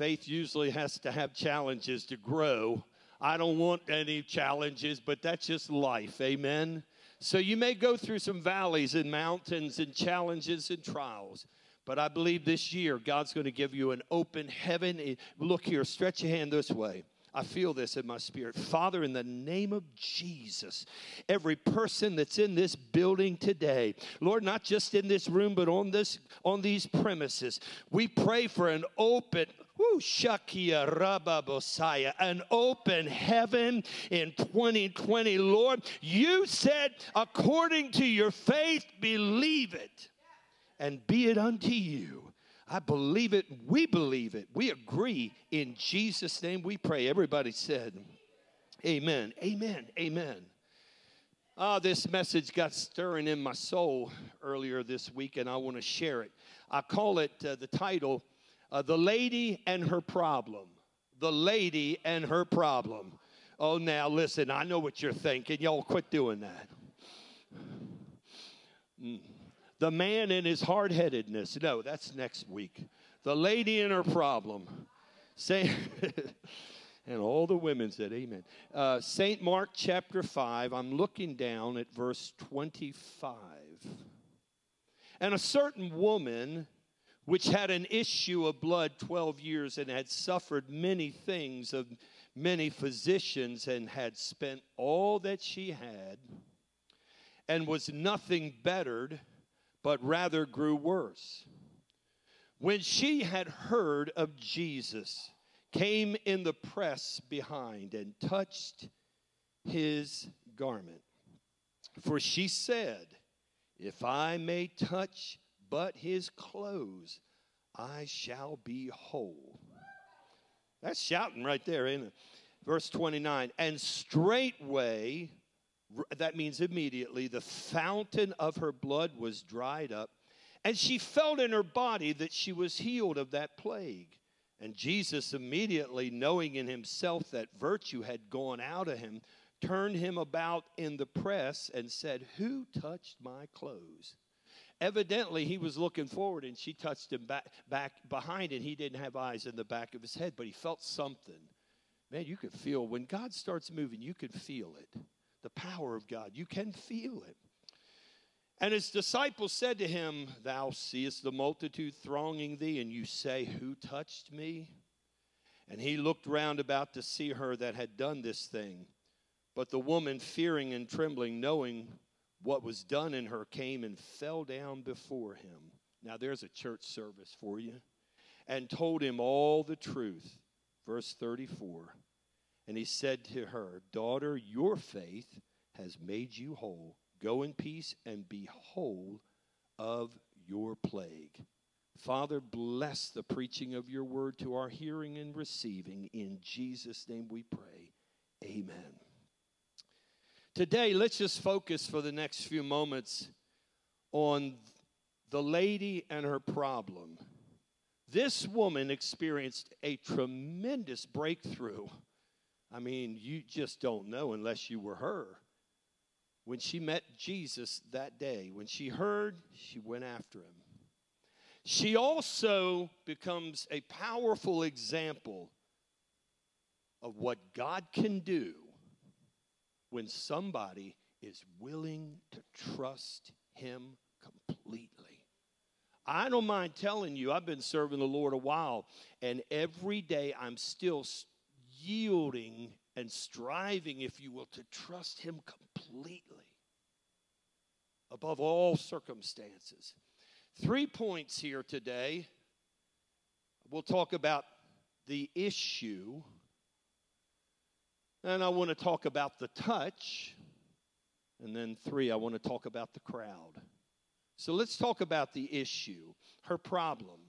Faith usually has to have challenges to grow. I don't want any challenges, but that's just life. Amen. So you may go through some valleys and mountains and challenges and trials. But I believe this year God's going to give you an open heaven. Eh, look here, stretch your hand this way. I feel this in my spirit. Father, in the name of Jesus, every person that's in this building today, Lord, not just in this room, but on this on these premises, we pray for an open Shakia Rababosaya, an open heaven in 2020. Lord, you said, according to your faith, believe it, and be it unto you. I believe it. We believe it. We agree. In Jesus' name we pray. Everybody said, Amen. Amen. Amen. Ah, this message got stirring in my soul earlier this week, and I want to share it. I call it uh, the title, uh, The Lady and Her Problem. The Lady and Her Problem. Oh, now listen, I know what you're thinking. Y'all quit doing that. Mm. The man in his hard headedness. No, that's next week. The lady and her problem. Say, and all the women said, Amen. Uh, St. Mark chapter 5, I'm looking down at verse 25. And a certain woman, which had an issue of blood 12 years and had suffered many things of many physicians and had spent all that she had and was nothing bettered but rather grew worse. When she had heard of Jesus, came in the press behind and touched his garment. For she said, If I may touch but his clothes, I shall be whole. That's shouting right there, ain't it? Verse 29 And straightway that means immediately, the fountain of her blood was dried up, and she felt in her body that she was healed of that plague. And Jesus, immediately knowing in himself that virtue had gone out of him, turned him about in the press and said, Who touched my clothes? Evidently, he was looking forward and she touched him back, back behind, and he didn't have eyes in the back of his head, but he felt something. Man, you could feel when God starts moving, you can feel it the power of God. You can feel it. And his disciples said to him, Thou seest the multitude thronging thee, and you say, Who touched me? And he looked round about to see her that had done this thing. But the woman, fearing and trembling, knowing what was done in her, came and fell down before him. Now there's a church service for you. And told him all the truth. Verse 34. And he said to her, Daughter, your faith has made you whole. Go in peace and be whole of your plague. Father, bless the preaching of your word to our hearing and receiving. In Jesus' name we pray. Amen. Today, let's just focus for the next few moments on the lady and her problem. This woman experienced a tremendous breakthrough I mean, you just don't know unless you were her. When she met Jesus that day, when she heard, she went after him. She also becomes a powerful example of what God can do when somebody is willing to trust Him completely. I don't mind telling you, I've been serving the Lord a while, and every day I'm still yielding and striving, if you will, to trust Him completely above all circumstances. Three points here today. We'll talk about the issue, and I want to talk about the touch, and then three, I want to talk about the crowd. So let's talk about the issue, her problem.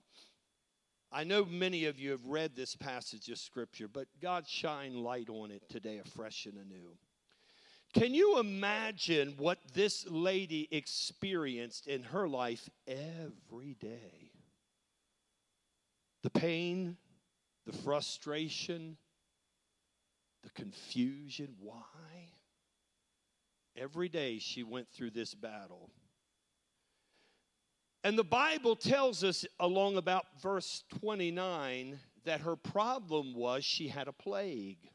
I know many of you have read this passage of Scripture, but God shine light on it today afresh and anew. Can you imagine what this lady experienced in her life every day? The pain, the frustration, the confusion. Why? Every day she went through this battle. And the Bible tells us along about verse 29 that her problem was she had a plague.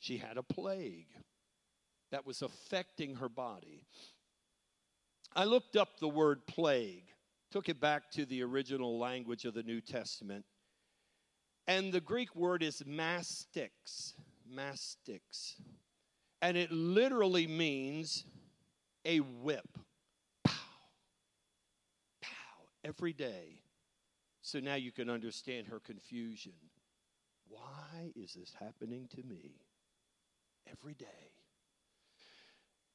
She had a plague that was affecting her body. I looked up the word plague, took it back to the original language of the New Testament, and the Greek word is mastix, mastix. And it literally means a whip. Pow, pow, every day. So now you can understand her confusion. Why is this happening to me every day?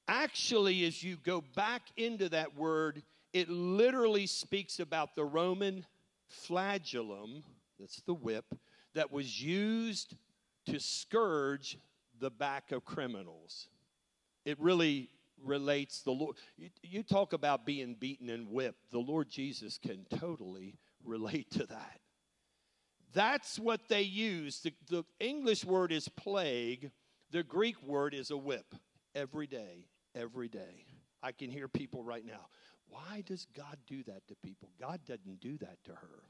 Actually, as you go back into that word, it literally speaks about the Roman flagellum, that's the whip, that was used to scourge the back of criminals. It really relates the Lord. You, you, talk about being beaten and whipped. The Lord Jesus can totally relate to that. That's what they use. The, the English word is plague, the Greek word is a whip every day, every day. I can hear people right now. Why does God do that to people? God doesn't do that to her.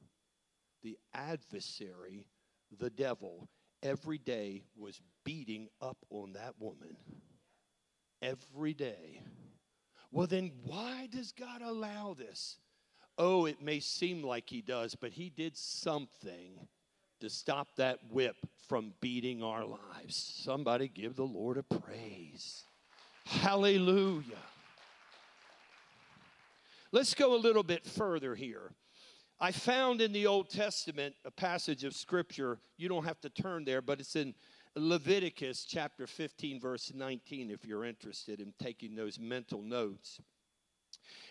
The adversary, the devil, every day was beating up on that woman. Every day. Well, then why does God allow this? Oh, it may seem like He does, but He did something to stop that whip from beating our lives. Somebody give the Lord a praise. Hallelujah. Let's go a little bit further here. I found in the Old Testament a passage of scripture. You don't have to turn there, but it's in Leviticus chapter 15, verse 19, if you're interested in taking those mental notes.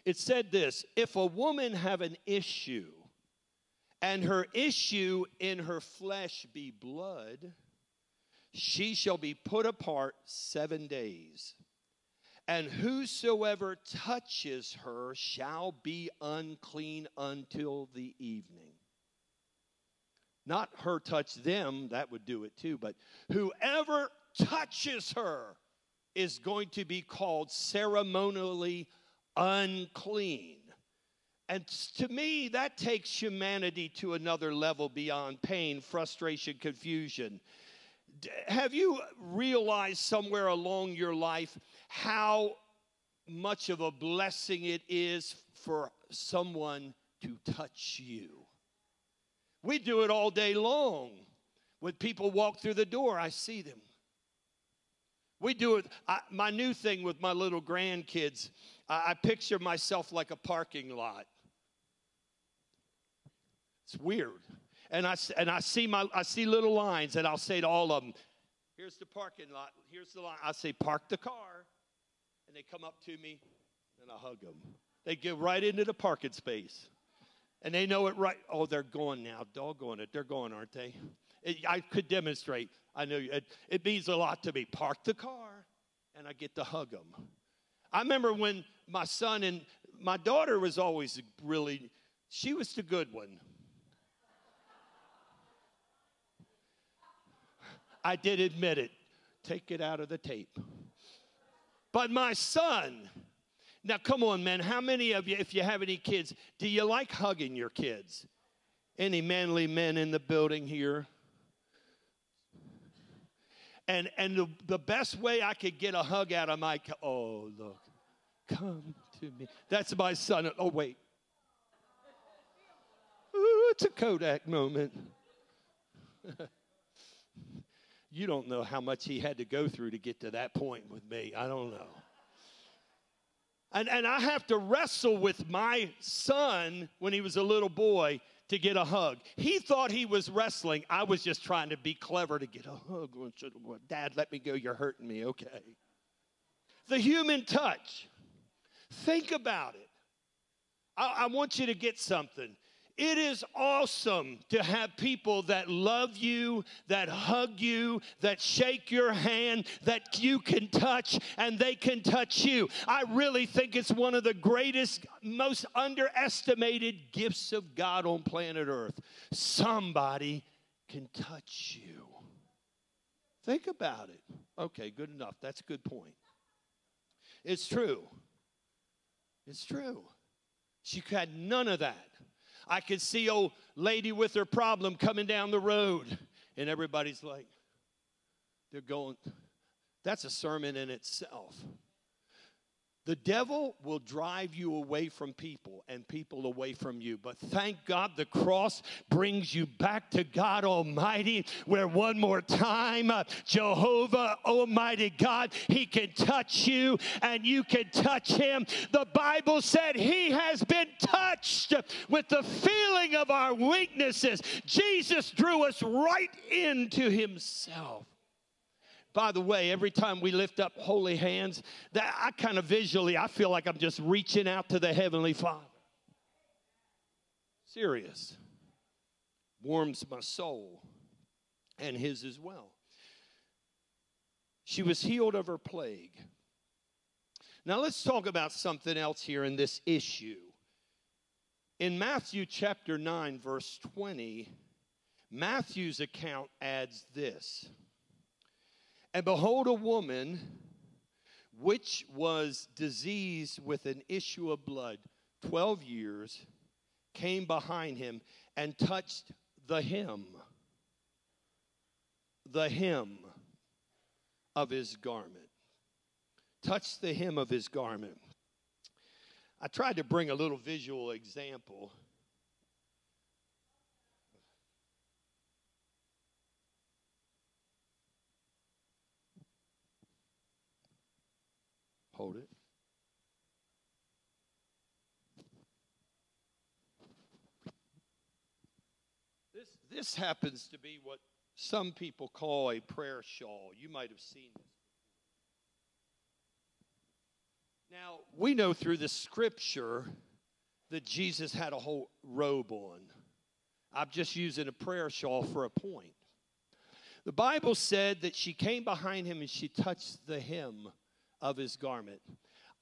It said this If a woman have an issue, and her issue in her flesh be blood, she shall be put apart seven days and whosoever touches her shall be unclean until the evening. Not her touch them, that would do it too, but whoever touches her is going to be called ceremonially unclean. And to me, that takes humanity to another level beyond pain, frustration, confusion have you realized somewhere along your life how much of a blessing it is for someone to touch you? We do it all day long. When people walk through the door, I see them. We do it. I, my new thing with my little grandkids, I, I picture myself like a parking lot. It's weird and I, and I see my I see little lines, and I'll say to all of them, "Here's the parking lot. Here's the line." I say, "Park the car," they come up to me, and I hug them. They get right into the parking space, and they know it right. Oh, they're going now. Doggone it, they're going, aren't they? It, I could demonstrate. I know it, it means a lot to me. Park the car, and I get to hug them. I remember when my son and my daughter was always really. She was the good one. I did admit it. Take it out of the tape. But my son, now come on, man, how many of you, if you have any kids, do you like hugging your kids? Any manly men in the building here? And and the, the best way I could get a hug out of my oh look, come to me. That's my son. Oh wait. Ooh, it's a Kodak moment. You don't know how much he had to go through to get to that point with me. I don't know. And, and I have to wrestle with my son when he was a little boy to get a hug. He thought he was wrestling. I was just trying to be clever to get a hug. Dad, let me go. You're hurting me. Okay. The human touch. Think about it. I, I want you to get something. It is awesome to have people that love you, that hug you, that shake your hand, that you can touch and they can touch you. I really think it's one of the greatest, most underestimated gifts of God on planet Earth. Somebody can touch you. Think about it. Okay, good enough. That's a good point. It's true. It's true. She had none of that. I could see old lady with her problem coming down the road, and everybody's like, they're going, that's a sermon in itself. The devil will drive you away from people and people away from you. But thank God the cross brings you back to God Almighty, where one more time, uh, Jehovah Almighty God, He can touch you and you can touch Him. The Bible said He has been touched with the feeling of our weaknesses. Jesus drew us right into Himself. By the way, every time we lift up holy hands, that I kind of visually, I feel like I'm just reaching out to the Heavenly Father. Serious. Warms my soul and his as well. She was healed of her plague. Now let's talk about something else here in this issue. In Matthew chapter 9, verse 20, Matthew's account adds this. And behold, a woman which was diseased with an issue of blood 12 years came behind him and touched the hem, the hem of his garment. Touched the hem of his garment. I tried to bring a little visual example Hold it. This, this happens to be what some people call a prayer shawl. You might have seen this. Now, we know through the scripture that Jesus had a whole robe on. I'm just using a prayer shawl for a point. The Bible said that she came behind him and she touched the hem of his garment.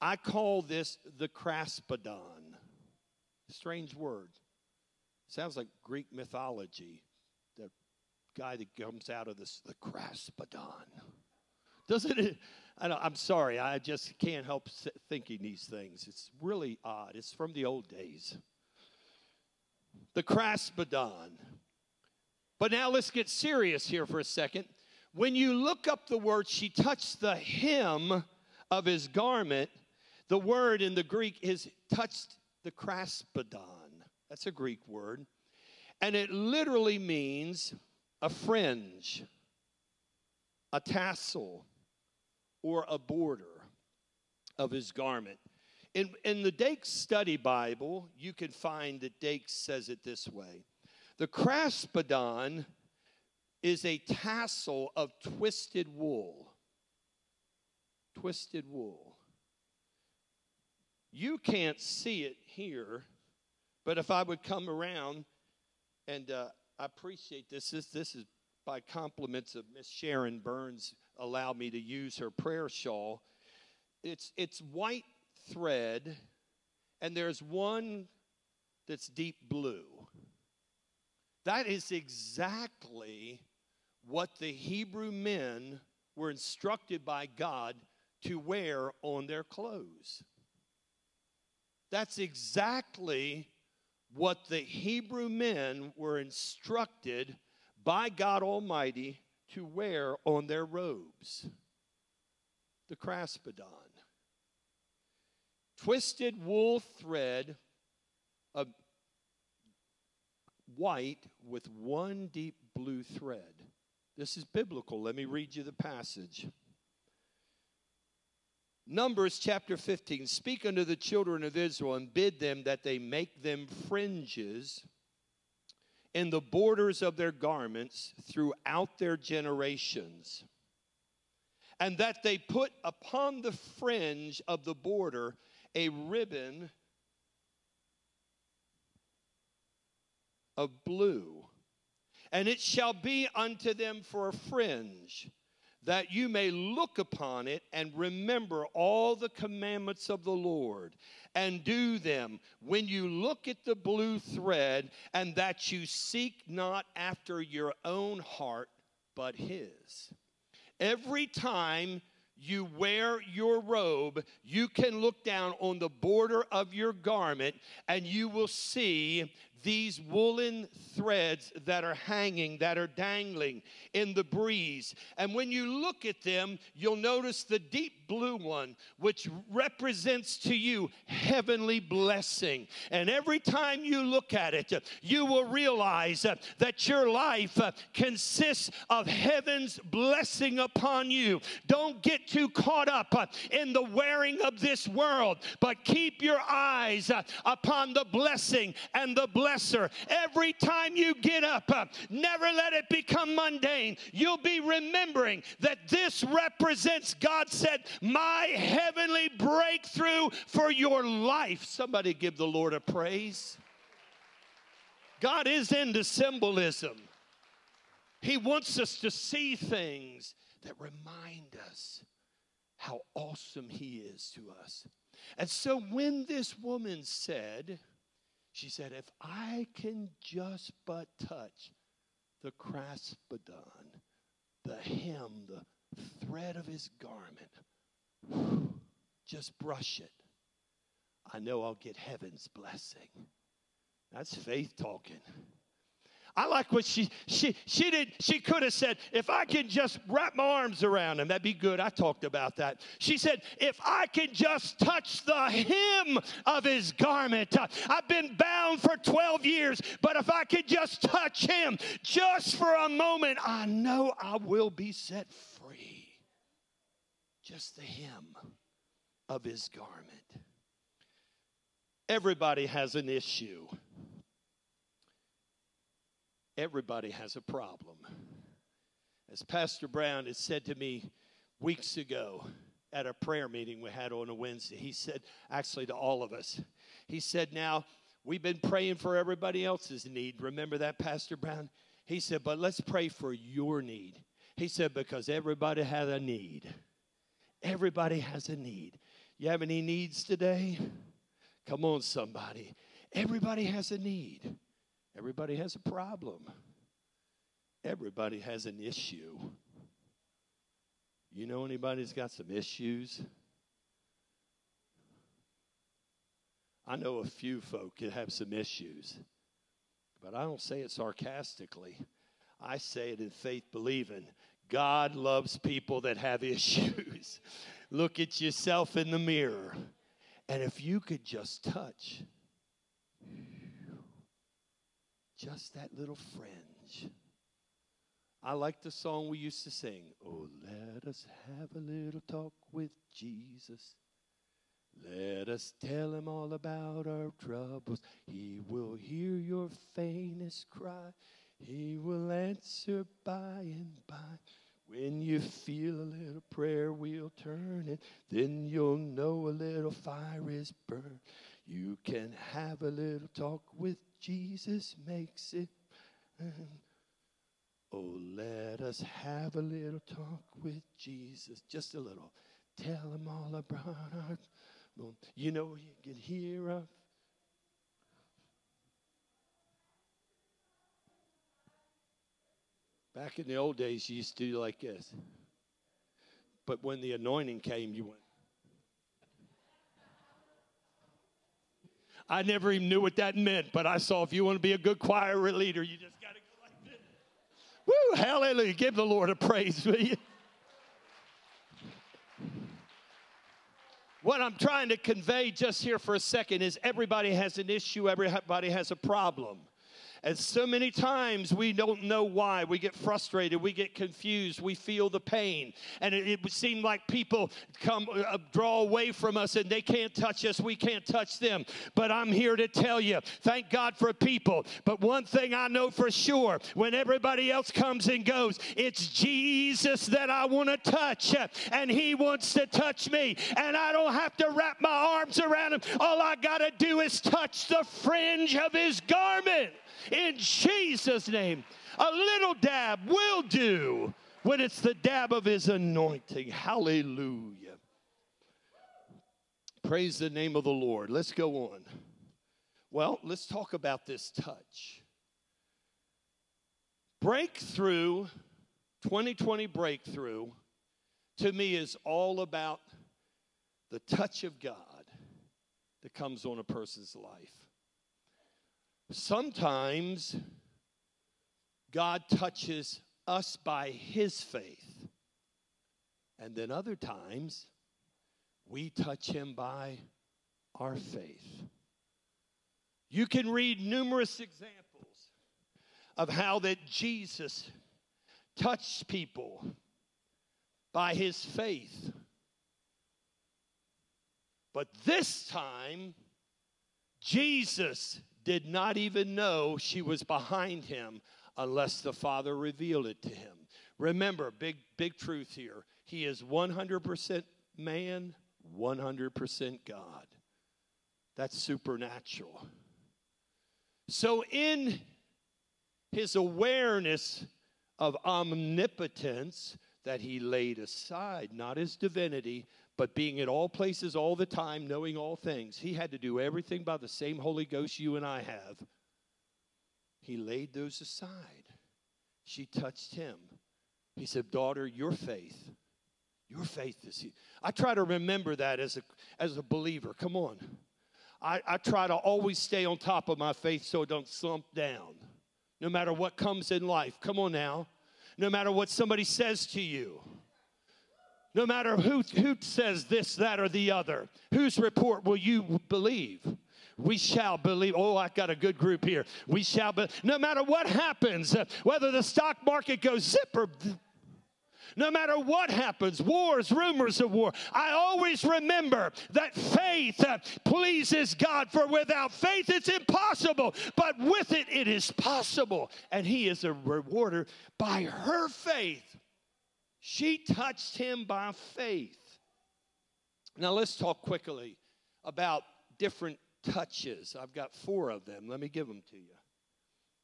I call this the kraspedon. Strange word. Sounds like Greek mythology. The guy that comes out of this, the kraspedon. Doesn't it? I am sorry, I just can't help thinking these things. It's really odd. It's from the old days. The kraspedon. But now let's get serious here for a second. When you look up the word, she touched the hem of his garment, the word in the Greek is touched the kraspedon. That's a Greek word. And it literally means a fringe, a tassel, or a border of his garment. In, in the Dake Study Bible, you can find that Dake says it this way The kraspedon is a tassel of twisted wool twisted wool. You can't see it here, but if I would come around, and uh, I appreciate this, this, this is by compliments of Miss Sharon Burns, allowed me to use her prayer shawl. It's, it's white thread, and there's one that's deep blue. That is exactly what the Hebrew men were instructed by God to wear on their clothes. That's exactly what the Hebrew men were instructed by God Almighty to wear on their robes the kraspedon. Twisted wool thread of white with one deep blue thread. This is biblical. Let me read you the passage. Numbers chapter 15 Speak unto the children of Israel and bid them that they make them fringes in the borders of their garments throughout their generations, and that they put upon the fringe of the border a ribbon of blue. And it shall be unto them for a fringe that you may look upon it and remember all the commandments of the Lord and do them when you look at the blue thread, and that you seek not after your own heart, but His. Every time you wear your robe, you can look down on the border of your garment and you will see these woolen threads that are hanging, that are dangling in the breeze. And when you look at them, you'll notice the deep blue one, which represents to you heavenly blessing. And every time you look at it, you will realize that your life consists of heaven's blessing upon you. Don't get too caught up in the wearing of this world, but keep your eyes upon the blessing and the blesser. Every time you get up, never let it become mundane. You'll be remembering that this represents, God said, my heavenly breakthrough for your life. Somebody give the Lord a praise. God is into symbolism. He wants us to see things that remind us how awesome He is to us. And so when this woman said, she said, if I can just but touch the kraspedon, the hem, the thread of his garment, just brush it, I know I'll get heaven's blessing. That's faith talking. I like what she she she did. She could have said, if I can just wrap my arms around him, that'd be good. I talked about that. She said, if I can just touch the hem of his garment. Uh, I've been bound for 12 years, but if I could just touch him just for a moment, I know I will be set free. Just the hem of his garment. Everybody has an issue. Everybody has a problem. As Pastor Brown had said to me weeks ago at a prayer meeting we had on a Wednesday, he said, actually to all of us, he said, Now, we've been praying for everybody else's need. Remember that, Pastor Brown? He said, But let's pray for your need. He said, Because everybody has a need. Everybody has a need. You have any needs today? Come on, somebody. Everybody has a need. Everybody has a problem. Everybody has an issue. You know anybody that's got some issues? I know a few folk that have some issues, but I don't say it sarcastically. I say it in faith believing. God loves people that have issues. Look at yourself in the mirror. And if you could just touch just that little fringe. I like the song we used to sing. Oh, let us have a little talk with Jesus. Let us tell him all about our troubles. He will hear your faintest cry. He will answer by and by. When you feel a little prayer wheel turning, then you'll know a little fire is burned. You can have a little talk with Jesus makes it. Oh, let us have a little talk with Jesus. Just a little. Tell him all about our. You know, you can hear of. Back in the old days, you used to do like this. But when the anointing came, you went. I never even knew what that meant, but I saw if you want to be a good choir leader, you just got to go like this. Woo, hallelujah. Give the Lord a praise, will you? What I'm trying to convey just here for a second is everybody has an issue, everybody has a problem. And so many times we don't know why. We get frustrated, we get confused, we feel the pain. And it, it would seem like people come uh, draw away from us and they can't touch us, we can't touch them. But I'm here to tell you, thank God for people. But one thing I know for sure, when everybody else comes and goes, it's Jesus that I want to touch. And he wants to touch me. And I don't have to wrap my arms around him. All I got to do is touch the fringe of his garment in Jesus' name. A little dab will do when it's the dab of his anointing. Hallelujah. Praise the name of the Lord. Let's go on. Well, let's talk about this touch. Breakthrough, 2020 breakthrough, to me is all about the touch of God that comes on a person's life. Sometimes God touches us by his faith. And then other times, we touch him by our faith. You can read numerous examples of how that Jesus touched people by his faith. But this time, Jesus did not even know she was behind him unless the Father revealed it to him. Remember, big, big truth here. He is 100% man, 100% God. That's supernatural. So, in his awareness of omnipotence that he laid aside, not his divinity, but being at all places all the time, knowing all things, he had to do everything by the same Holy Ghost you and I have. He laid those aside. She touched him. He said, Daughter, your faith, your faith is here. I try to remember that as a, as a believer. Come on. I, I try to always stay on top of my faith so it don't slump down. No matter what comes in life. Come on now. No matter what somebody says to you. No matter who, who says this, that, or the other. Whose report will you believe? we shall believe. Oh, I've got a good group here. We shall be, no matter what happens, whether the stock market goes zip or no matter what happens, wars, rumors of war, I always remember that faith uh, pleases God, for without faith it's impossible, but with it it is possible. And He is a rewarder by her faith. She touched him by faith. Now let's talk quickly about different touches. I've got four of them. Let me give them to you.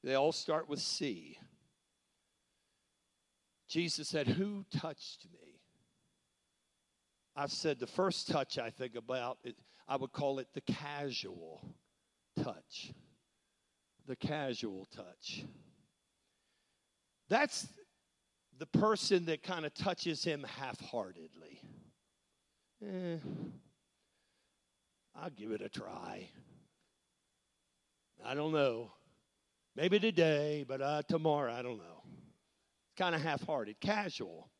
They all start with C. Jesus said, Who touched me? I've said the first touch I think about, it, I would call it the casual touch. The casual touch. That's the person that kind of touches him half heartedly. Eh, I'll give it a try. I don't know. Maybe today, but uh, tomorrow, I don't know kind of half hearted, casual.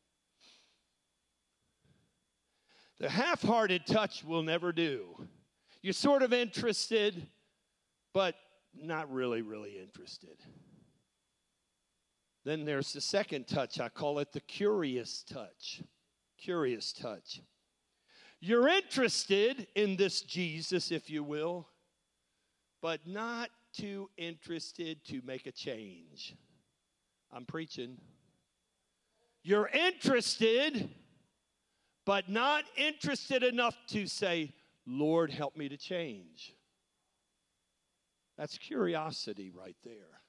The half hearted touch will never do. You're sort of interested, but not really, really interested. Then there's the second touch. I call it the curious touch. Curious touch. You're interested in this Jesus, if you will, but not too interested to make a change. I'm preaching. You're interested, but not interested enough to say, Lord, help me to change. That's curiosity right there.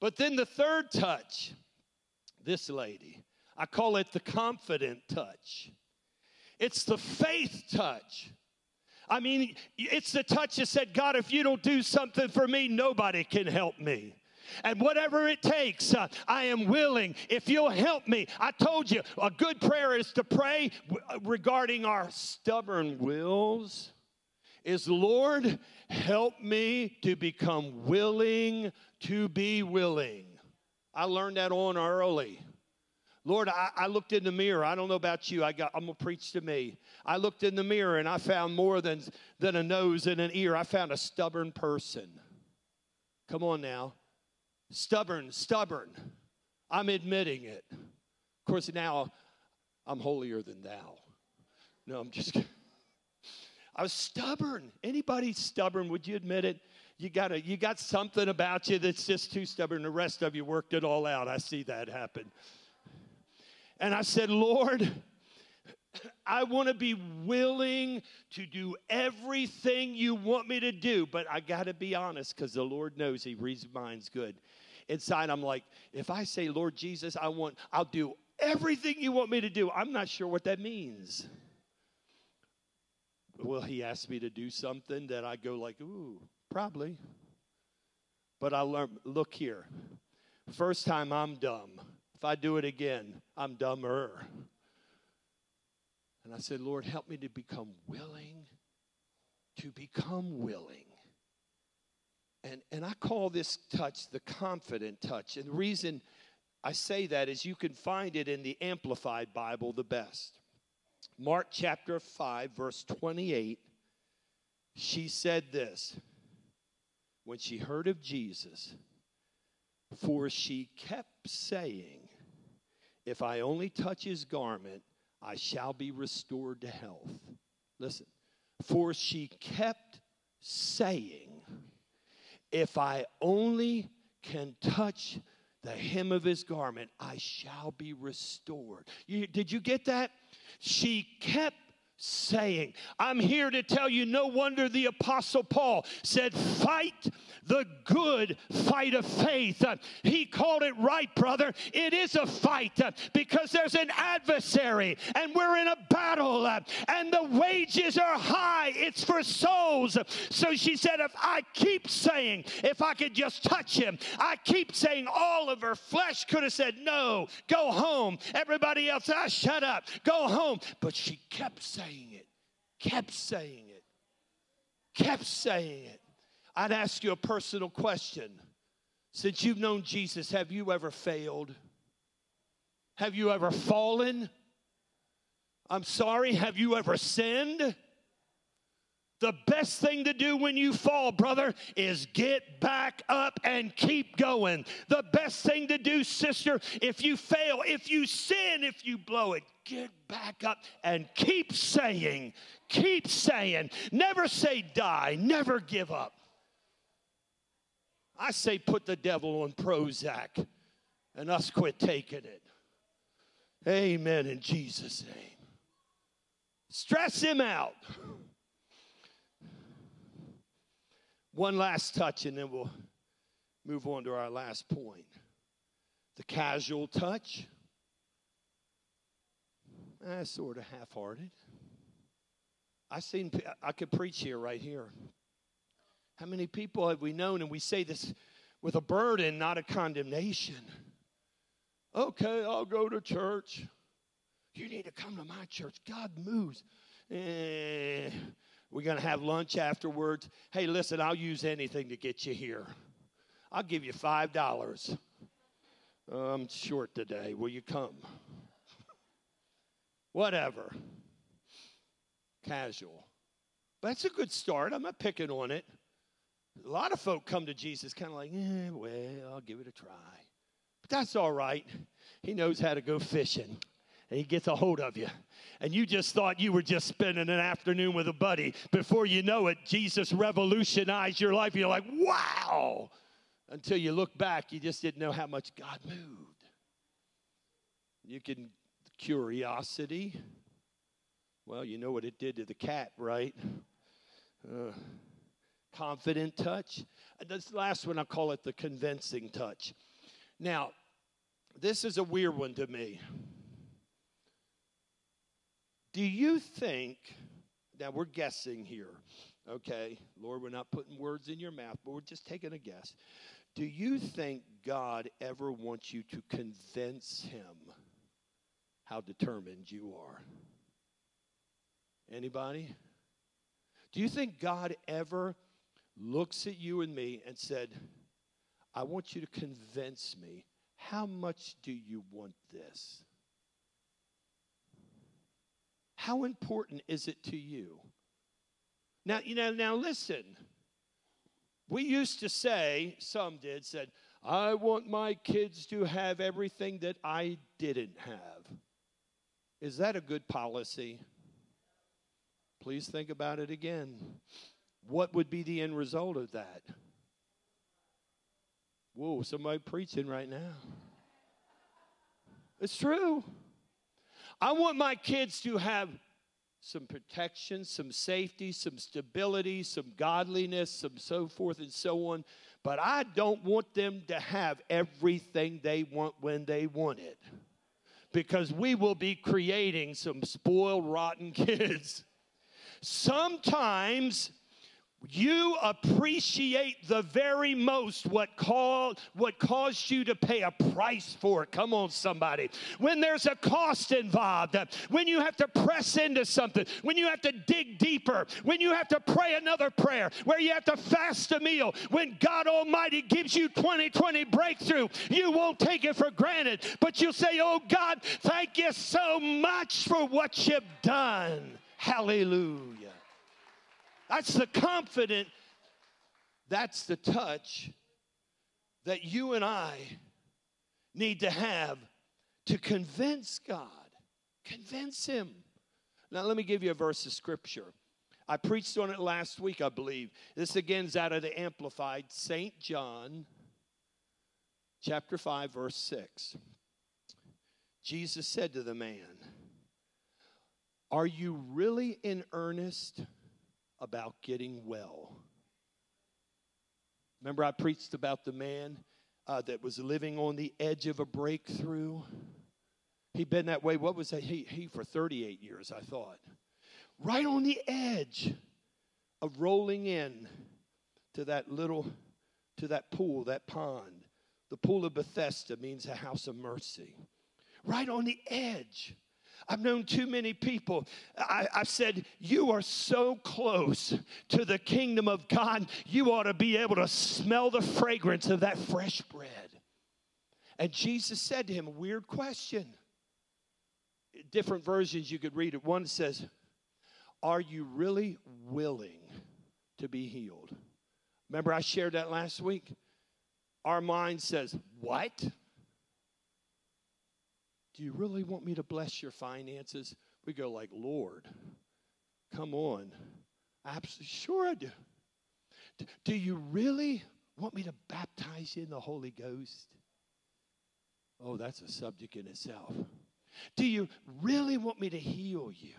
But then the third touch, this lady, I call it the confident touch. It's the faith touch. I mean, it's the touch that said, God, if you don't do something for me, nobody can help me. And whatever it takes, uh, I am willing. If you'll help me, I told you a good prayer is to pray regarding our stubborn wills. Is Lord, help me to become willing to be willing. I learned that on early. Lord, I, I, looked in the mirror. I don't know about you. I got, I'm gonna preach to me. I looked in the mirror and I found more than, than a nose and an ear. I found a stubborn person. Come on now. Stubborn, stubborn. I'm admitting it. Of course, now I'm holier than thou. No, I'm just kidding. I was stubborn. Anybody stubborn, would you admit it? You got you got something about you that's just too stubborn. The rest of you worked it all out. I see that happen. And I said, Lord, I want to be willing to do everything you want me to do, but I got to be honest because the Lord knows He reads minds good. Inside, I'm like, if I say, Lord Jesus, I want, I'll do everything you want me to do, I'm not sure what that means. Will He ask me to do something that I go like, ooh, probably. But I learn, look here. First time I'm dumb. If I do it again, I'm dumber. And I said, Lord, help me to become willing, to become willing And, and I call this touch the confident touch. And the reason I say that is you can find it in the Amplified Bible the best. Mark chapter 5, verse 28, she said this when she heard of Jesus, for she kept saying, If I only touch his garment, I shall be restored to health. Listen, for she kept saying, If I only can touch the hem of his garment, I shall be restored. You, did you get that? She kept saying. I'm here to tell you no wonder the Apostle Paul said, Fight the good fight of faith. He called it right, brother. It is a fight because there's an adversary and we're in a battle and the wages are high. It's for souls. So she said, If I keep saying, if I could just touch him, I keep saying, all of her flesh could have said, No, go home. Everybody else, ah, shut up, go home. But she kept saying, saying it, kept saying it, kept saying it. I'd ask you a personal question. Since you've known Jesus, have you ever failed? Have you ever fallen? I'm sorry, have you ever sinned? The best thing to do when you fall, brother, is get back up and keep going. The best thing to do, sister, if you fail, if you sin, if you blow it, get back up and keep saying, keep saying. Never say die, never give up. I say put the devil on Prozac and us quit taking it. Amen in Jesus' name. Stress him out. One last touch, and then we'll move on to our last point. The casual touch, eh, sort of half hearted. I seen I could preach here right here. How many people have we known, and we say this with a burden, not a condemnation? Okay, I'll go to church. You need to come to my church. God moves. Eh, we're going to have lunch afterwards. Hey, listen, I'll use anything to get you here. I'll give you $5. I'm short today. Will you come? Whatever. Casual. But that's a good start. I'm not picking on it. A lot of folk come to Jesus kind of like, eh, well, I'll give it a try. But that's all right. He knows how to go fishing and he gets a hold of you. And you just thought you were just spending an afternoon with a buddy. Before you know it, Jesus revolutionized your life. You're like, wow. Until you look back, you just didn't know how much God moved. You can, curiosity. Well, you know what it did to the cat, right? Uh, confident touch. This last one, I call it the convincing touch. Now, this is a weird one to me. Do you think, now we're guessing here, okay? Lord, we're not putting words in your mouth, but we're just taking a guess. Do you think God ever wants you to convince him how determined you are? Anybody? Do you think God ever looks at you and me and said, I want you to convince me. How much do you want this? How important is it to you? Now, you know, now listen. We used to say, some did, said, I want my kids to have everything that I didn't have. Is that a good policy? Please think about it again. What would be the end result of that? Whoa, somebody preaching right now. It's true. I want my kids to have some protection, some safety, some stability, some godliness, some so forth and so on. But I don't want them to have everything they want when they want it. Because we will be creating some spoiled, rotten kids. Sometimes you appreciate the very most what called what caused you to pay a price for it. Come on somebody. When there's a cost involved when you have to press into something when you have to dig deeper when you have to pray another prayer where you have to fast a meal when god almighty gives you 2020 breakthrough you won't take it for granted. But you'll say oh god thank you so much for what you've done. Hallelujah that's the confident, that's the touch that you and I need to have to convince God. Convince Him. Now, let me give you a verse of scripture. I preached on it last week, I believe. This again is out of the Amplified, St. John, chapter 5, verse 6. Jesus said to the man, Are you really in earnest? About getting well. Remember, I preached about the man uh, that was living on the edge of a breakthrough? He'd been that way, what was that? He, he for 38 years, I thought. Right on the edge of rolling in to that little, to that pool, that pond. The pool of Bethesda means a house of mercy. Right on the edge I've known too many people. I, I said, You are so close to the kingdom of God, you ought to be able to smell the fragrance of that fresh bread. And Jesus said to him, Weird question. Different versions you could read it. One says, Are you really willing to be healed? Remember, I shared that last week? Our mind says, What? Do you really want me to bless your finances? We go like, Lord, come on. Absolutely, sure I do. Do you really want me to baptize you in the Holy Ghost? Oh, that's a subject in itself. Do you really want me to heal you?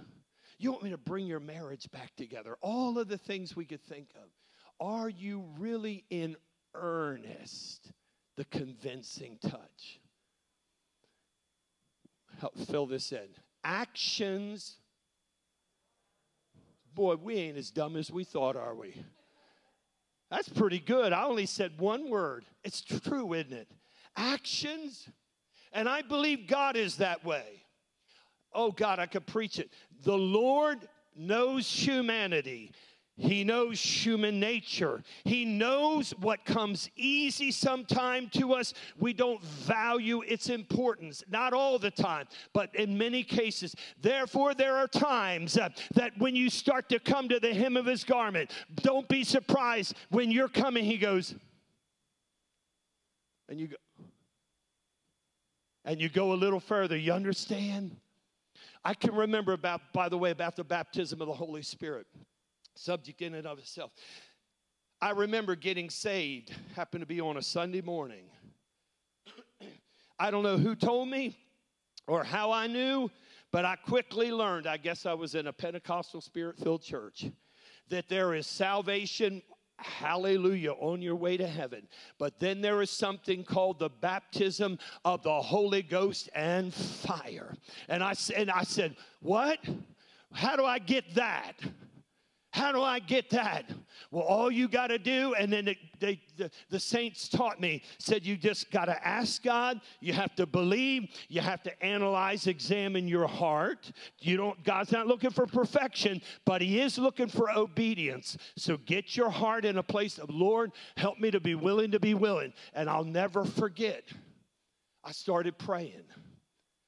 You want me to bring your marriage back together? All of the things we could think of. Are you really in earnest? The convincing touch help fill this in. Actions. Boy, we ain't as dumb as we thought, are we? That's pretty good. I only said one word. It's true, isn't it? Actions. And I believe God is that way. Oh, God, I could preach it. The Lord knows humanity. He knows human nature. He knows what comes easy sometime to us. We don't value its importance, not all the time, but in many cases. Therefore, there are times uh, that when you start to come to the hem of his garment, don't be surprised when you're coming, he goes, and you go, and you go a little further. You understand? I can remember about, by the way, about the baptism of the Holy Spirit subject in and of itself. I remember getting saved, happened to be on a Sunday morning. I don't know who told me or how I knew, but I quickly learned, I guess I was in a Pentecostal spirit filled church, that there is salvation hallelujah, on your way to heaven. But then there is something called the baptism of the Holy Ghost and fire. And I, and I said, What? How do I get that? How do I get that? Well, all you got to do, and then they, the, the saints taught me, said you just got to ask God. You have to believe. You have to analyze, examine your heart. You don't. God's not looking for perfection, but He is looking for obedience. So get your heart in a place of Lord, help me to be willing to be willing, and I'll never forget. I started praying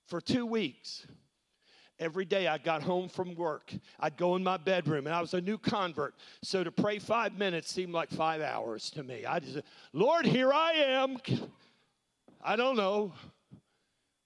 for two weeks. Every day I got home from work, I'd go in my bedroom, and I was a new convert. So to pray five minutes seemed like five hours to me. I just, Lord, here I am. I don't know.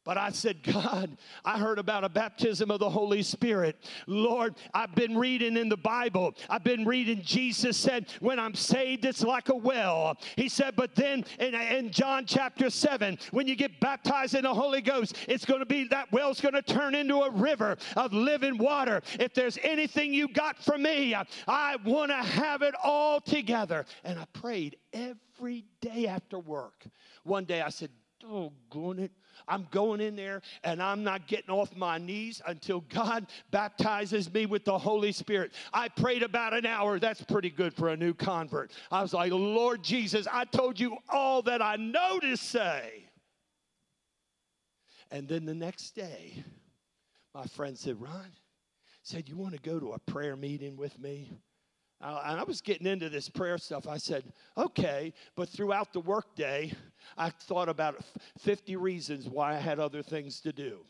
But I said, God, I heard about a baptism of the Holy Spirit. Lord, I've been reading in the Bible. I've been reading, Jesus said, when I'm saved, it's like a well. He said, but then in, in John chapter 7, when you get baptized in the Holy Ghost, it's going to be that well's going to turn into a river of living water. If there's anything you got from me, I, want to have it all together. And I prayed every day after work. One day I said, doggone it. I'm going in there and I'm not getting off my knees until God baptizes me with the Holy Spirit. I prayed about an hour. That's pretty good for a new convert. I was like, Lord Jesus, I told you all that I know to say. And then the next day, my friend said, Ron, said, You want to go to a prayer meeting with me? Uh, and I was getting into this prayer stuff. I said, okay, but throughout the workday, I thought about 50 reasons why I had other things to do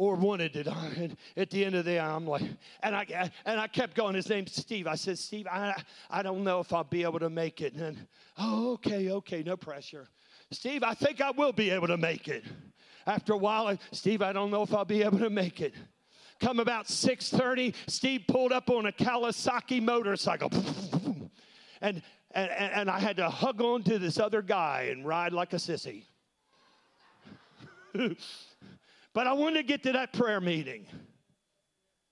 or wanted it. And at the end of the day, I'm like, and I and I kept going. His name's Steve. I said, Steve, I I don't know if I'll be able to make it. And oh, okay, okay, no pressure. Steve, I think I will be able to make it. After a while, Steve, I don't know if I'll be able to make it. Come about 6:30, Steve pulled up on a Kawasaki motorcycle. And, and, and I had to hug on to this other guy and ride like a sissy. but I wanted to get to that prayer meeting.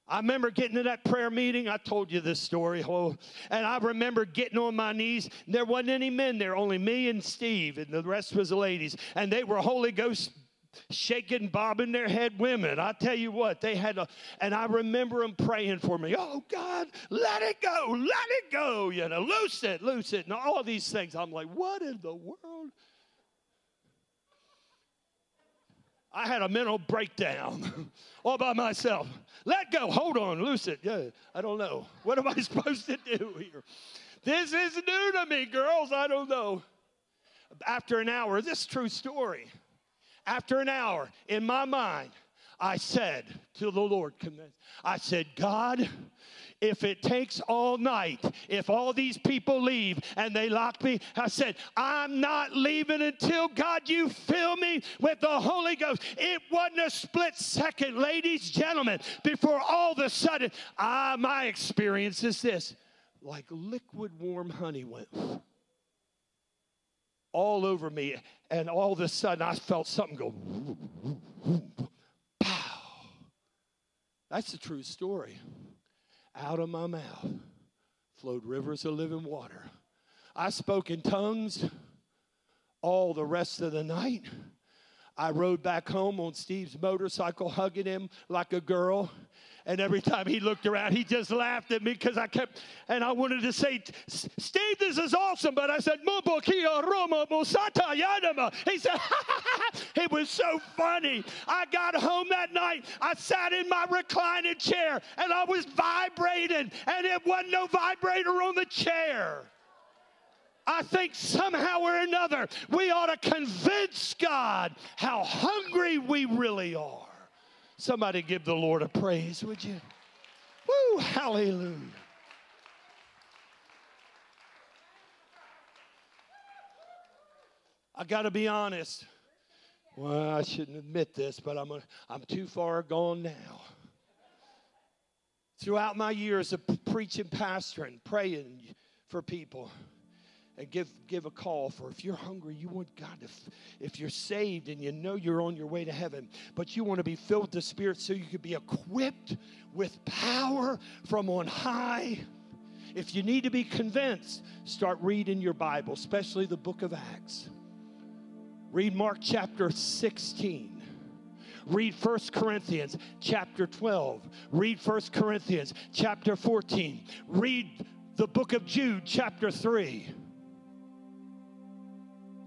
I remember getting to that prayer meeting. I told you this story. Oh, and I remember getting on my knees. There wasn't any men there, only me and Steve, and the rest was the ladies. And they were Holy Ghost shaking, bobbing their head women. I tell you what, they had a, and I remember them praying for me. Oh God, let it go, let it go, you know, loose it, loose it, and all these things. I'm like, what in the world? I had a mental breakdown all by myself. Let go, hold on, loose it. Yeah, I don't know. What am I supposed to do here? This is new to me, girls. I don't know. After an hour, this true story. After an hour, in my mind, I said to the Lord, I said, God, if it takes all night, if all these people leave and they lock me, I said, I'm not leaving until God, you fill me with the Holy Ghost. It wasn't a split second, ladies, and gentlemen, before all of a sudden, ah, my experience is this like liquid warm honey went all over me. And all of a sudden, I felt something go, pow. That's the true story. Out of my mouth flowed rivers of living water. I spoke in tongues all the rest of the night. I rode back home on Steve's motorcycle, hugging him like a girl. And every time he looked around, he just laughed at me because I kept, and I wanted to say, Steve, this is awesome. But I said, Roma Yanama. He said, "Ha ha ha!" it was so funny. I got home that night. I sat in my reclining chair and I was vibrating, and it wasn't no vibrator on the chair. I think somehow or another we ought to convince God how hungry we really are. Somebody give the Lord a praise, would you? Woo, hallelujah. I got to be honest. Well, I shouldn't admit this, but I'm, a, I'm too far gone now. Throughout my years of preaching, pastoring, praying for people, and give, give a call for if you're hungry, you want God to, if you're saved and you know you're on your way to heaven, but you want to be filled with the Spirit so you can be equipped with power from on high. If you need to be convinced, start reading your Bible, especially the book of Acts. Read Mark chapter 16. Read 1 Corinthians chapter 12. Read 1 Corinthians chapter 14. Read the book of Jude chapter 3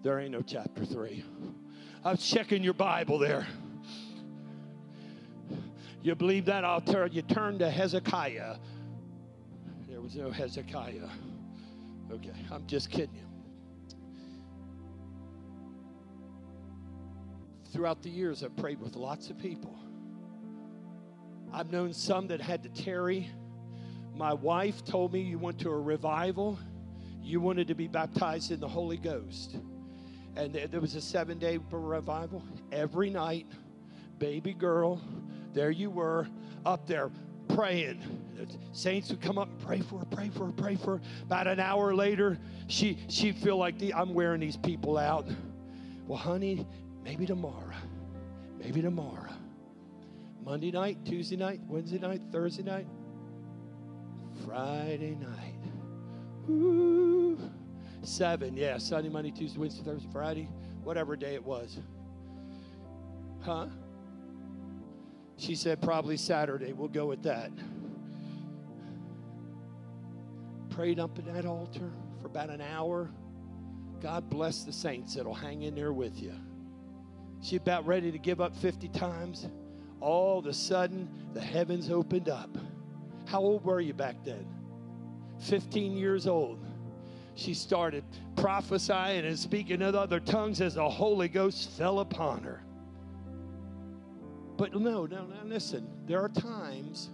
there ain't no chapter three. I was checking your Bible there. You believe that? I'll tell you, turn to Hezekiah. There was no Hezekiah. Okay, I'm just kidding you. Throughout the years, I've prayed with lots of people. I've known some that had to tarry. My wife told me you went to a revival, you wanted to be baptized in the Holy Ghost and there was a seven day revival every night. Baby girl, there you were up there praying. Saints would come up and pray for her, pray for her, pray for her. About an hour later, she she'd feel like the, I'm wearing these people out. Well, honey, maybe tomorrow. Maybe tomorrow. Monday night, Tuesday night, Wednesday night, Thursday night, Friday night. Ooh. Seven, yeah. Sunday, Monday, Tuesday, Wednesday, Thursday, Friday. whatever day it was. Huh? She said, Probably Saturday. We'll go with that. Prayed up in that altar for about an hour. God bless the saints that'll hang in there with you. She about ready to give up 50 times. All of a sudden, the heavens opened up. How old were you back then? 15 years old. She started prophesying and speaking in other tongues as the Holy Ghost fell upon her. But no, no, no, listen. There are times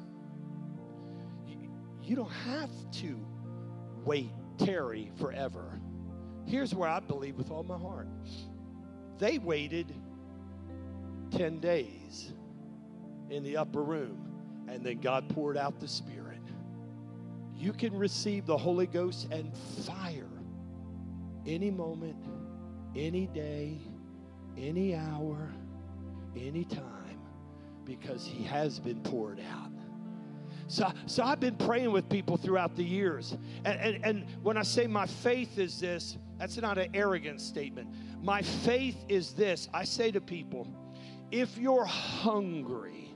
you, don't have to wait, tarry forever. Here's where I believe with all my heart. They waited 10 days in the upper room, and then God poured out the Spirit. You can receive the Holy Ghost and fire any moment, any day, any hour, any time, because He has been poured out. So, so I've been praying with people throughout the years. And, and, and when I say my faith is this, that's not an arrogant statement. My faith is this I say to people, if you're hungry,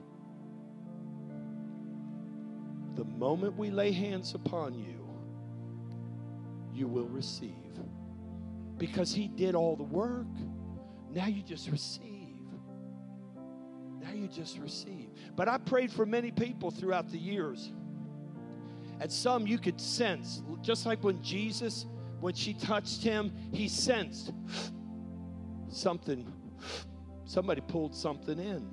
moment we lay hands upon you, you will receive. Because He did all the work. Now you just receive. Now you just receive. But I prayed for many people throughout the years. And some you could sense, just like when Jesus, when she touched him, he sensed something somebody pulled something in.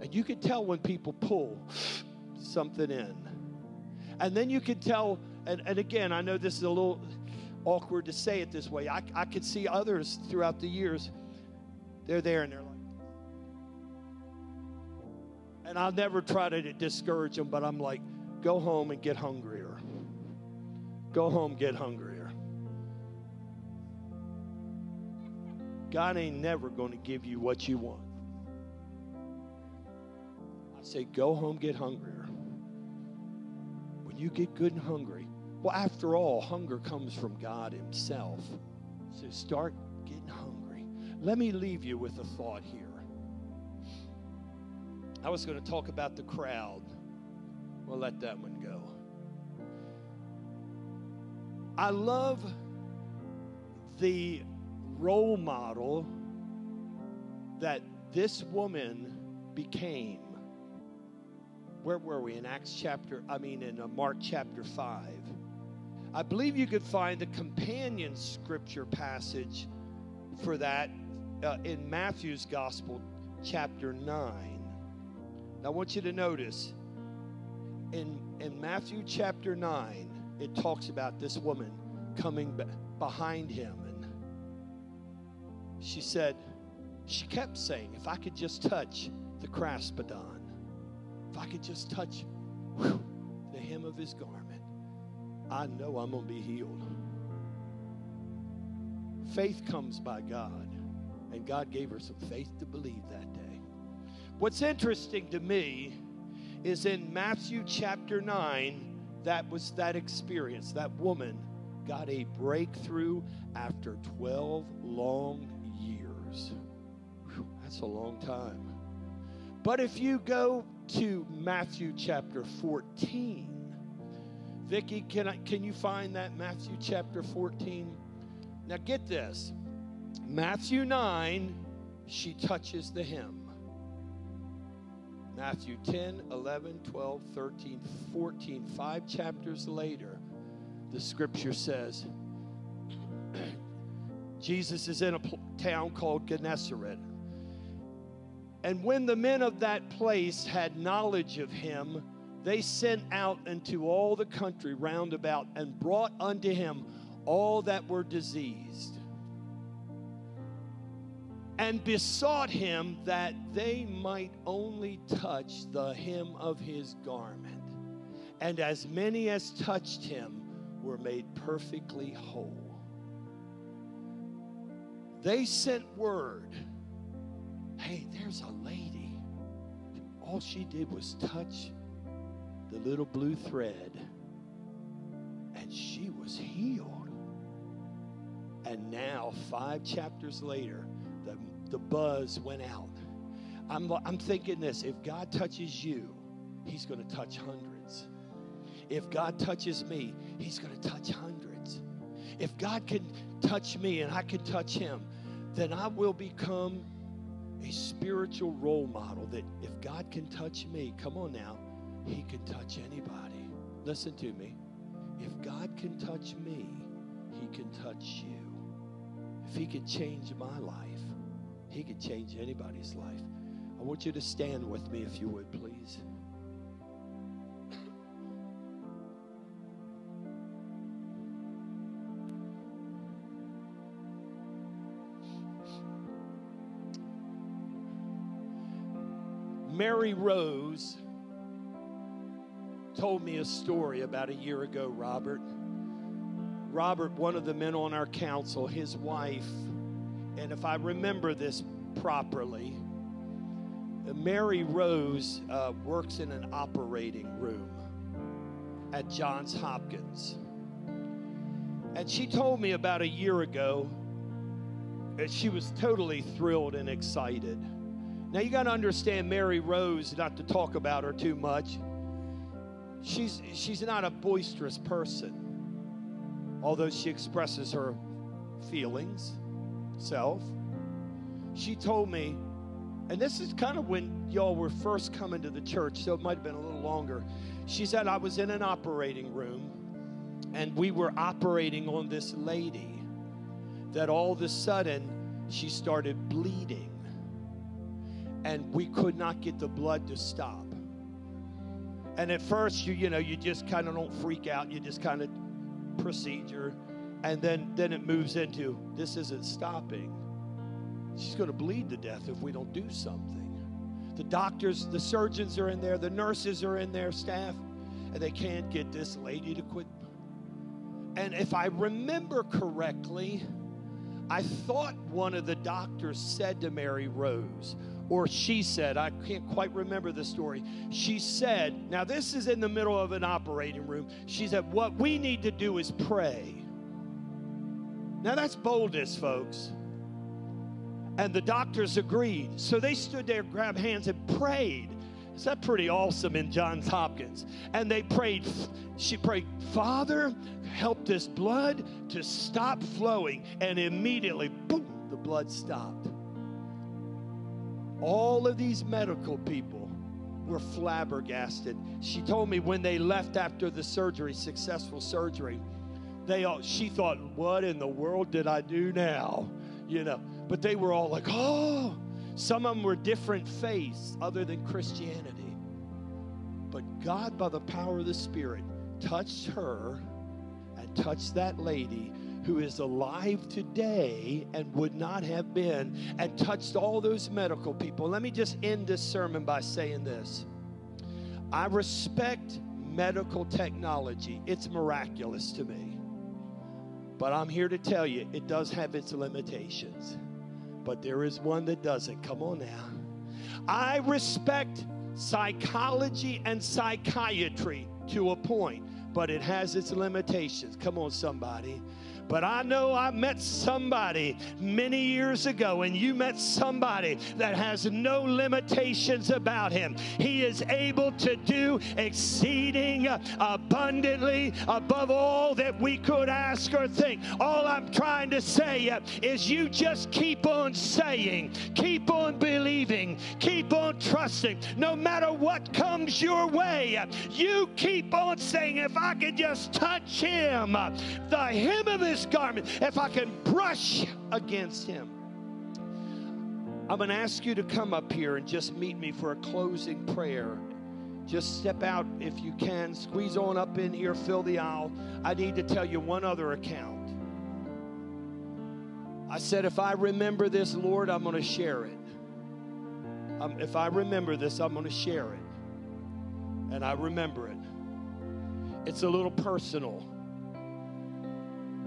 And you could tell when people pull something in. And then you could tell, and, and again, I know this is a little awkward to say it this way. I, I could see others throughout the years, they're there and they're like, and I'll never try to discourage them, but I'm like, go home and get hungrier. Go home, get hungrier. God ain't never going to give you what you want. I say, go home, get hungrier. You get good and hungry, well, after all, hunger comes from God Himself. So start getting hungry. Let me leave you with a thought here. I was going to talk about the crowd. We'll let that one go. I love the role model that this woman became. Where were we? In Acts chapter, I mean, in uh, Mark chapter 5. I believe you could find the companion scripture passage for that uh, in Matthew's Gospel, chapter 9. Now, I want you to notice in, in Matthew chapter 9, it talks about this woman coming behind him And she said, she kept saying, if I could just touch the kraspedon, if I could just touch whew, the hem of his garment, I know I'm going to be healed. Faith comes by God, and God gave her some faith to believe that day. What's interesting to me is in Matthew chapter 9, that was that experience. That woman got a breakthrough after 12 long years. Whew, that's a long time. But if you go to Matthew chapter 14, Vicki, can, I, can you find that Matthew chapter 14? Now get this Matthew 9, she touches the hem. Matthew 10, 11, 12, 13, 14, five chapters later, the scripture says, Jesus is in a town called Gennesaret. And when the men of that place had knowledge of him, they sent out into all the country round about and brought unto him all that were diseased and besought him that they might only touch the hem of his garment. And as many as touched him were made perfectly whole they sent word hey, there's a lady. All she did was touch the little blue thread, and she was healed. And now, five chapters later, the, the buzz went out. I'm, I'm thinking this if God touches you, He's going to touch hundreds. If God touches me, He's going to touch hundreds. If God can touch me and I can touch Him, then I will become a spiritual role model that if God can touch me, come on now, He can touch anybody. Listen to me. If God can touch me, He can touch you. If He can change my life, He can change anybody's life. I want you to stand with me if you would, please. Mary Rose told me a story about a year ago, Robert. Robert, one of the men on our council, his wife, and if I remember this properly, Mary Rose uh, works in an operating room at Johns Hopkins. And she told me about a year ago that she was totally thrilled and excited now you got to understand Mary Rose, not to talk about her too much. She's she's not a boisterous person, although she expresses her feelings, self. She told me, and this is kind of when y'all were first coming to the church, so it might have been a little longer. She said I was in an operating room, and we were operating on this lady. That all of a sudden she started bleeding and we could not get the blood to stop. And at first, you you know, you just kind of don't freak out. You just kind of procedure, and then then it moves into this isn't stopping. She's going to bleed to death if we don't do something. The doctors, the surgeons are in there, the nurses are in there, staff, and they can't get this lady to quit. And if I remember correctly, I thought one of the doctors said to Mary Rose, or she said, I can't quite remember the story. She said, now this is in the middle of an operating room. She said, What we need to do is pray. Now that's boldness, folks. And the doctors agreed. So they stood there, grabbed hands, and prayed. Is that pretty awesome in Johns Hopkins? And they prayed, she prayed, Father, help this blood to stop flowing. And immediately, boom, the blood stopped. All of these medical people were flabbergasted. She told me when they left after the surgery, successful surgery, they all she thought, "What in the world did I do now?" You know, but they were all like, "Oh." Some of them were different faiths other than Christianity. But God, by the power of the Spirit, touched her and touched that lady who is alive today and would not have been, and touched all those medical people. Let me just end this sermon by saying this I respect medical technology, it's miraculous to me. But I'm here to tell you, it does have its limitations. But there is one that doesn't. Come on now. I respect psychology and psychiatry to a point, but it has its limitations. Come on, somebody. But I know I met somebody many years ago, and you met somebody that has no limitations about him. He is able to do exceeding abundantly above all that we could ask or think. All I'm trying to say uh, is you just keep on saying, keep on believing, keep on trusting. No matter what comes your way, uh, you keep on saying, if I could just touch him, uh, the hem of his garment, if I can brush against him. I'm going to ask you to come up here and just meet me for a closing prayer. Just step out if you can, squeeze on up in here, fill the aisle. I need to tell you one other account. I said, if I remember this, Lord, I'm going to share it. Um, if I remember this, I'm going to share it. And I remember it. It's a little personal.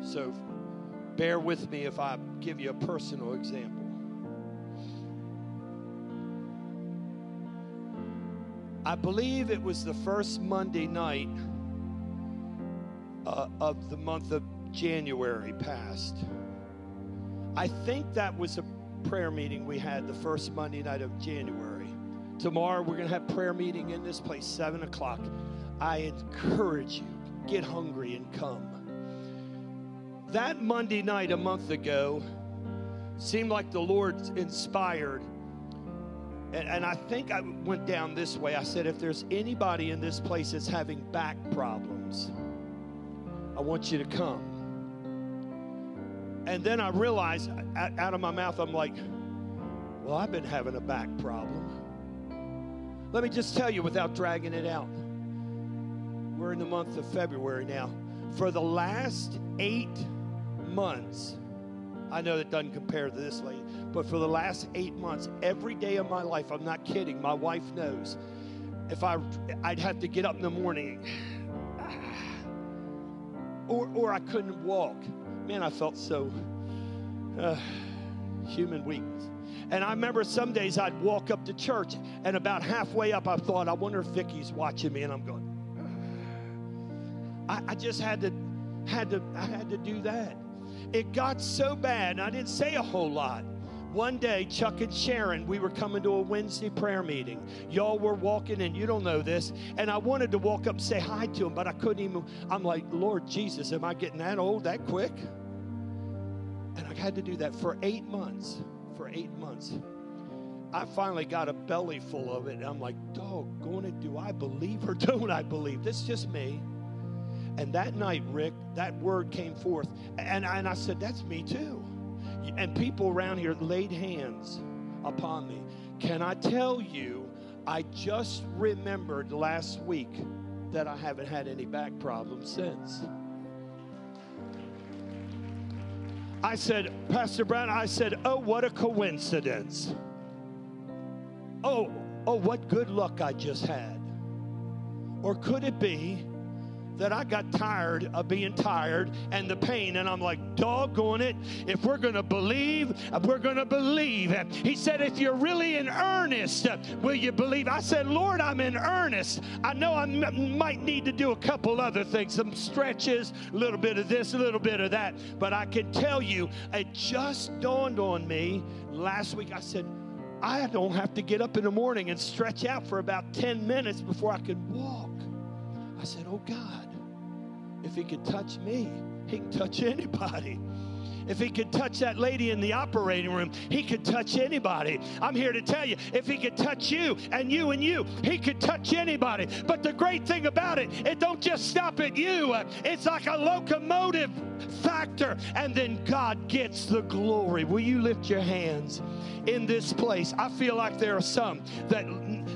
So bear with me if I give you a personal example. I believe it was the first Monday night uh, of the month of January past. I think that was a prayer meeting we had the first Monday night of January. Tomorrow we're going to have prayer meeting in this place, 7 o'clock. I encourage you, get hungry and come. That Monday night a month ago seemed like the Lord inspired. And, and I think I went down this way. I said, if there's anybody in this place that's having back problems, I want you to come. And then I realized out of my mouth, I'm like, well, I've been having a back problem. Let me just tell you without dragging it out. We're in the month of February now. For the last eight months, I know that doesn't compare to this lady, but for the last eight months, every day of my life, I'm not kidding, my wife knows. If I, I'd have to get up in the morning, or, or I couldn't walk. Man, I felt so uh, human weakness. And I remember some days I'd walk up to church, and about halfway up, I thought, I wonder if Vicky's watching me, and I'm going. I, I just had to, had to, I had to do that. It got so bad, I didn't say a whole lot. One day, Chuck and Sharon, we were coming to a Wednesday prayer meeting. Y'all were walking, and you don't know this. And I wanted to walk up and say hi to them, but I couldn't even. I'm like, Lord Jesus, am I getting that old that quick? And I had to do that for eight months. For eight months. I finally got a belly full of it, and I'm like, doggone it, do I believe or don't I believe? This is just me. And that night, Rick, that word came forth. And, and I said, That's me too. And people around here laid hands upon me. Can I tell you, I just remembered last week that I haven't had any back problems since. I said, Pastor Brown, I said, oh, what a coincidence. Oh, oh, what good luck I just had. Or could it be that I got tired of being tired and the pain. And I'm like, doggone it. If we're going to believe, we're going to believe. He said, if you're really in earnest, will you believe? I said, Lord, I'm in earnest. I know I m- might need to do a couple other things, some stretches, a little bit of this, a little bit of that. But I can tell you, it just dawned on me last week. I said, I don't have to get up in the morning and stretch out for about 10 minutes before I can walk. I said, Oh God, if he could touch me, he can touch anybody. If he could touch that lady in the operating room, he could touch anybody. I'm here to tell you, if he could touch you and you and you, he could touch anybody. But the great thing about it, it don't just stop at you. It's like a locomotive factor, and then God gets the glory. Will you lift your hands in this place? I feel like there are some that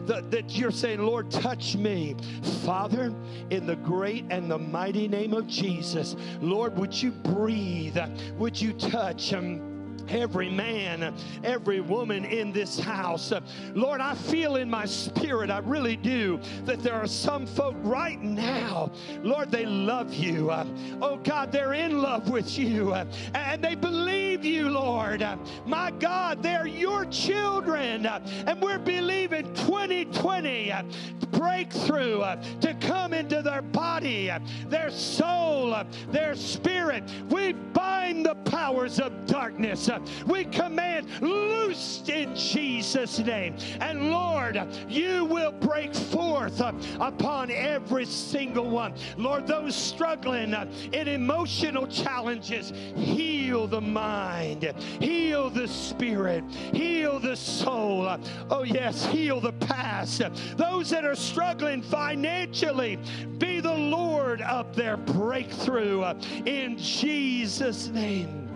that, that you're saying, Lord, touch me. Father, in the great and the mighty name of Jesus, Lord, would you breathe? Would you touch? Um, every man, every woman in this house. Lord, I feel in my spirit, I really do, that there are some folk right now, Lord, they love you. Oh God, they're in love with you and they believe you, Lord. My God, they're your children, and we're believing 2020 breakthrough to come into their body, their soul, their spirit. We bind the powers of darkness. We command loosed in Jesus' name. And Lord, you will break forth uh, upon every single one. Lord, those struggling uh, in emotional challenges, heal the mind, heal the spirit, heal the soul. Oh, yes, heal the past. Those that are struggling financially, be the Lord of their breakthrough uh, in Jesus' name.